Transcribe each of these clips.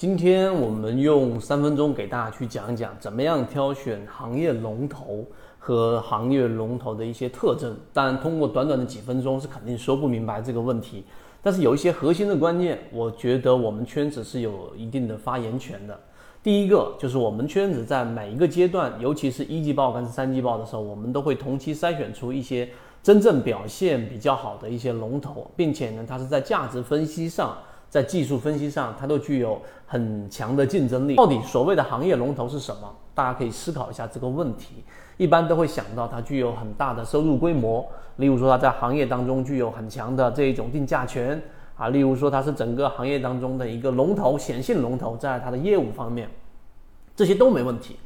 今天我们用三分钟给大家去讲一讲，怎么样挑选行业龙头和行业龙头的一些特征。当然，通过短短的几分钟是肯定说不明白这个问题，但是有一些核心的观念，我觉得我们圈子是有一定的发言权的。第一个就是我们圈子在每一个阶段，尤其是一季报跟三季报的时候，我们都会同期筛选出一些真正表现比较好的一些龙头，并且呢，它是在价值分析上。在技术分析上，它都具有很强的竞争力。到底所谓的行业龙头是什么？大家可以思考一下这个问题。一般都会想到它具有很大的收入规模，例如说它在行业当中具有很强的这一种定价权啊，例如说它是整个行业当中的一个龙头，显性龙头，在它的业务方面，这些都没问题。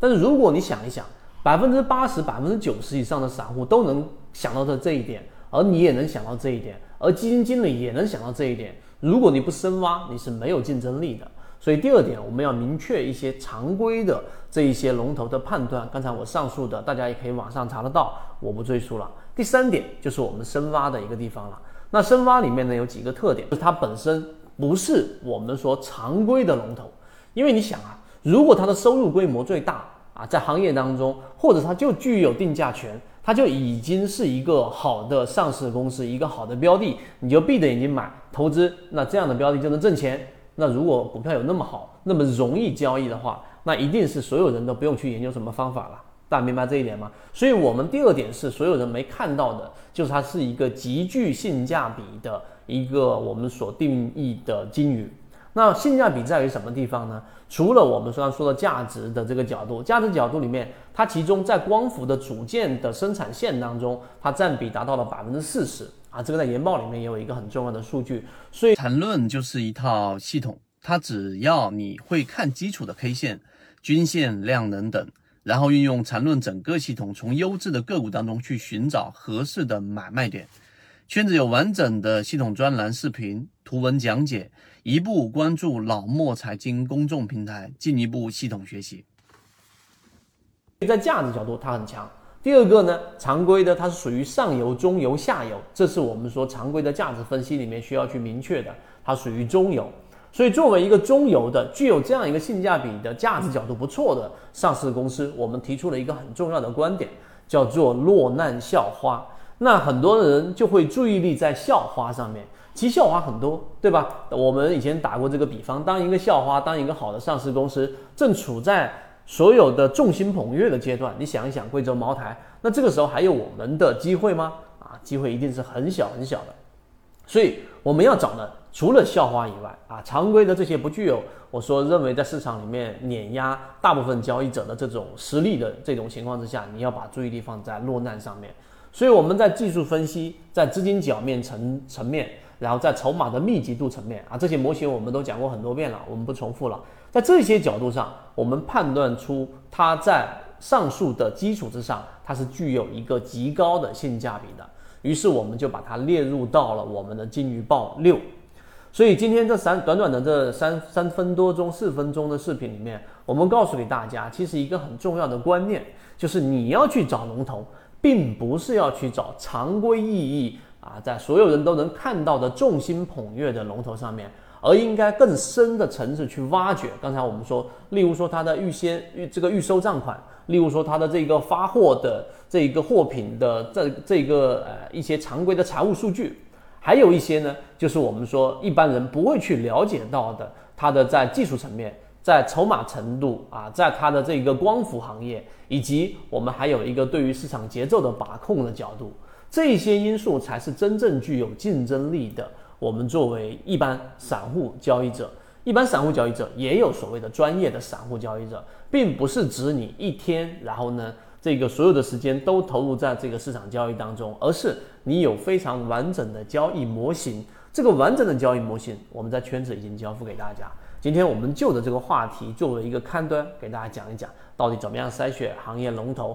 但是如果你想一想，百分之八十、百分之九十以上的散户都能想到的这一点，而你也能想到这一点，而基金经理也能想到这一点。如果你不深挖，你是没有竞争力的。所以第二点，我们要明确一些常规的这一些龙头的判断。刚才我上述的，大家也可以网上查得到，我不赘述了。第三点就是我们深挖的一个地方了。那深挖里面呢有几个特点，就是它本身不是我们说常规的龙头，因为你想啊，如果它的收入规模最大啊，在行业当中，或者它就具有定价权。它就已经是一个好的上市公司，一个好的标的，你就闭着眼睛买投资，那这样的标的就能挣钱。那如果股票有那么好，那么容易交易的话，那一定是所有人都不用去研究什么方法了。大家明白这一点吗？所以，我们第二点是所有人没看到的，就是它是一个极具性价比的一个我们所定义的金鱼。那性价比在于什么地方呢？除了我们刚刚说的价值的这个角度，价值角度里面，它其中在光伏的组件的生产线当中，它占比达到了百分之四十啊，这个在研报里面也有一个很重要的数据。所以缠论就是一套系统，它只要你会看基础的 K 线、均线、量能等，然后运用缠论整个系统，从优质的个股当中去寻找合适的买卖点。圈子有完整的系统专栏、视频、图文讲解，一步关注老莫财经公众平台，进一步系统学习。在价值角度，它很强。第二个呢，常规的它是属于上游、中游、下游，这是我们说常规的价值分析里面需要去明确的，它属于中游。所以作为一个中游的，具有这样一个性价比的价值角度不错的上市公司，我们提出了一个很重要的观点，叫做落难校花。那很多人就会注意力在校花上面，其实校花很多，对吧？我们以前打过这个比方，当一个校花，当一个好的上市公司正处在所有的众星捧月的阶段，你想一想，贵州茅台，那这个时候还有我们的机会吗？啊，机会一定是很小很小的。所以我们要找的，除了校花以外，啊，常规的这些不具有我说认为在市场里面碾压大部分交易者的这种实力的这种情况之下，你要把注意力放在落难上面。所以我们在技术分析，在资金角面层层面，然后在筹码的密集度层面啊，这些模型我们都讲过很多遍了，我们不重复了。在这些角度上，我们判断出它在上述的基础之上，它是具有一个极高的性价比的。于是我们就把它列入到了我们的金鱼报六。所以今天这三短短的这三三分多钟、四分钟的视频里面，我们告诉给大家，其实一个很重要的观念，就是你要去找龙头。并不是要去找常规意义啊，在所有人都能看到的众星捧月的龙头上面，而应该更深的层次去挖掘。刚才我们说，例如说它的预先预这个预收账款，例如说它的这个发货的这一个货品的这这个呃一些常规的财务数据，还有一些呢，就是我们说一般人不会去了解到的，它的在技术层面。在筹码程度啊，在它的这个光伏行业，以及我们还有一个对于市场节奏的把控的角度，这些因素才是真正具有竞争力的。我们作为一般散户交易者，一般散户交易者也有所谓的专业的散户交易者，并不是指你一天，然后呢，这个所有的时间都投入在这个市场交易当中，而是你有非常完整的交易模型。这个完整的交易模型，我们在圈子已经交付给大家。今天我们就着这个话题作为一个开端，给大家讲一讲，到底怎么样筛选行业龙头。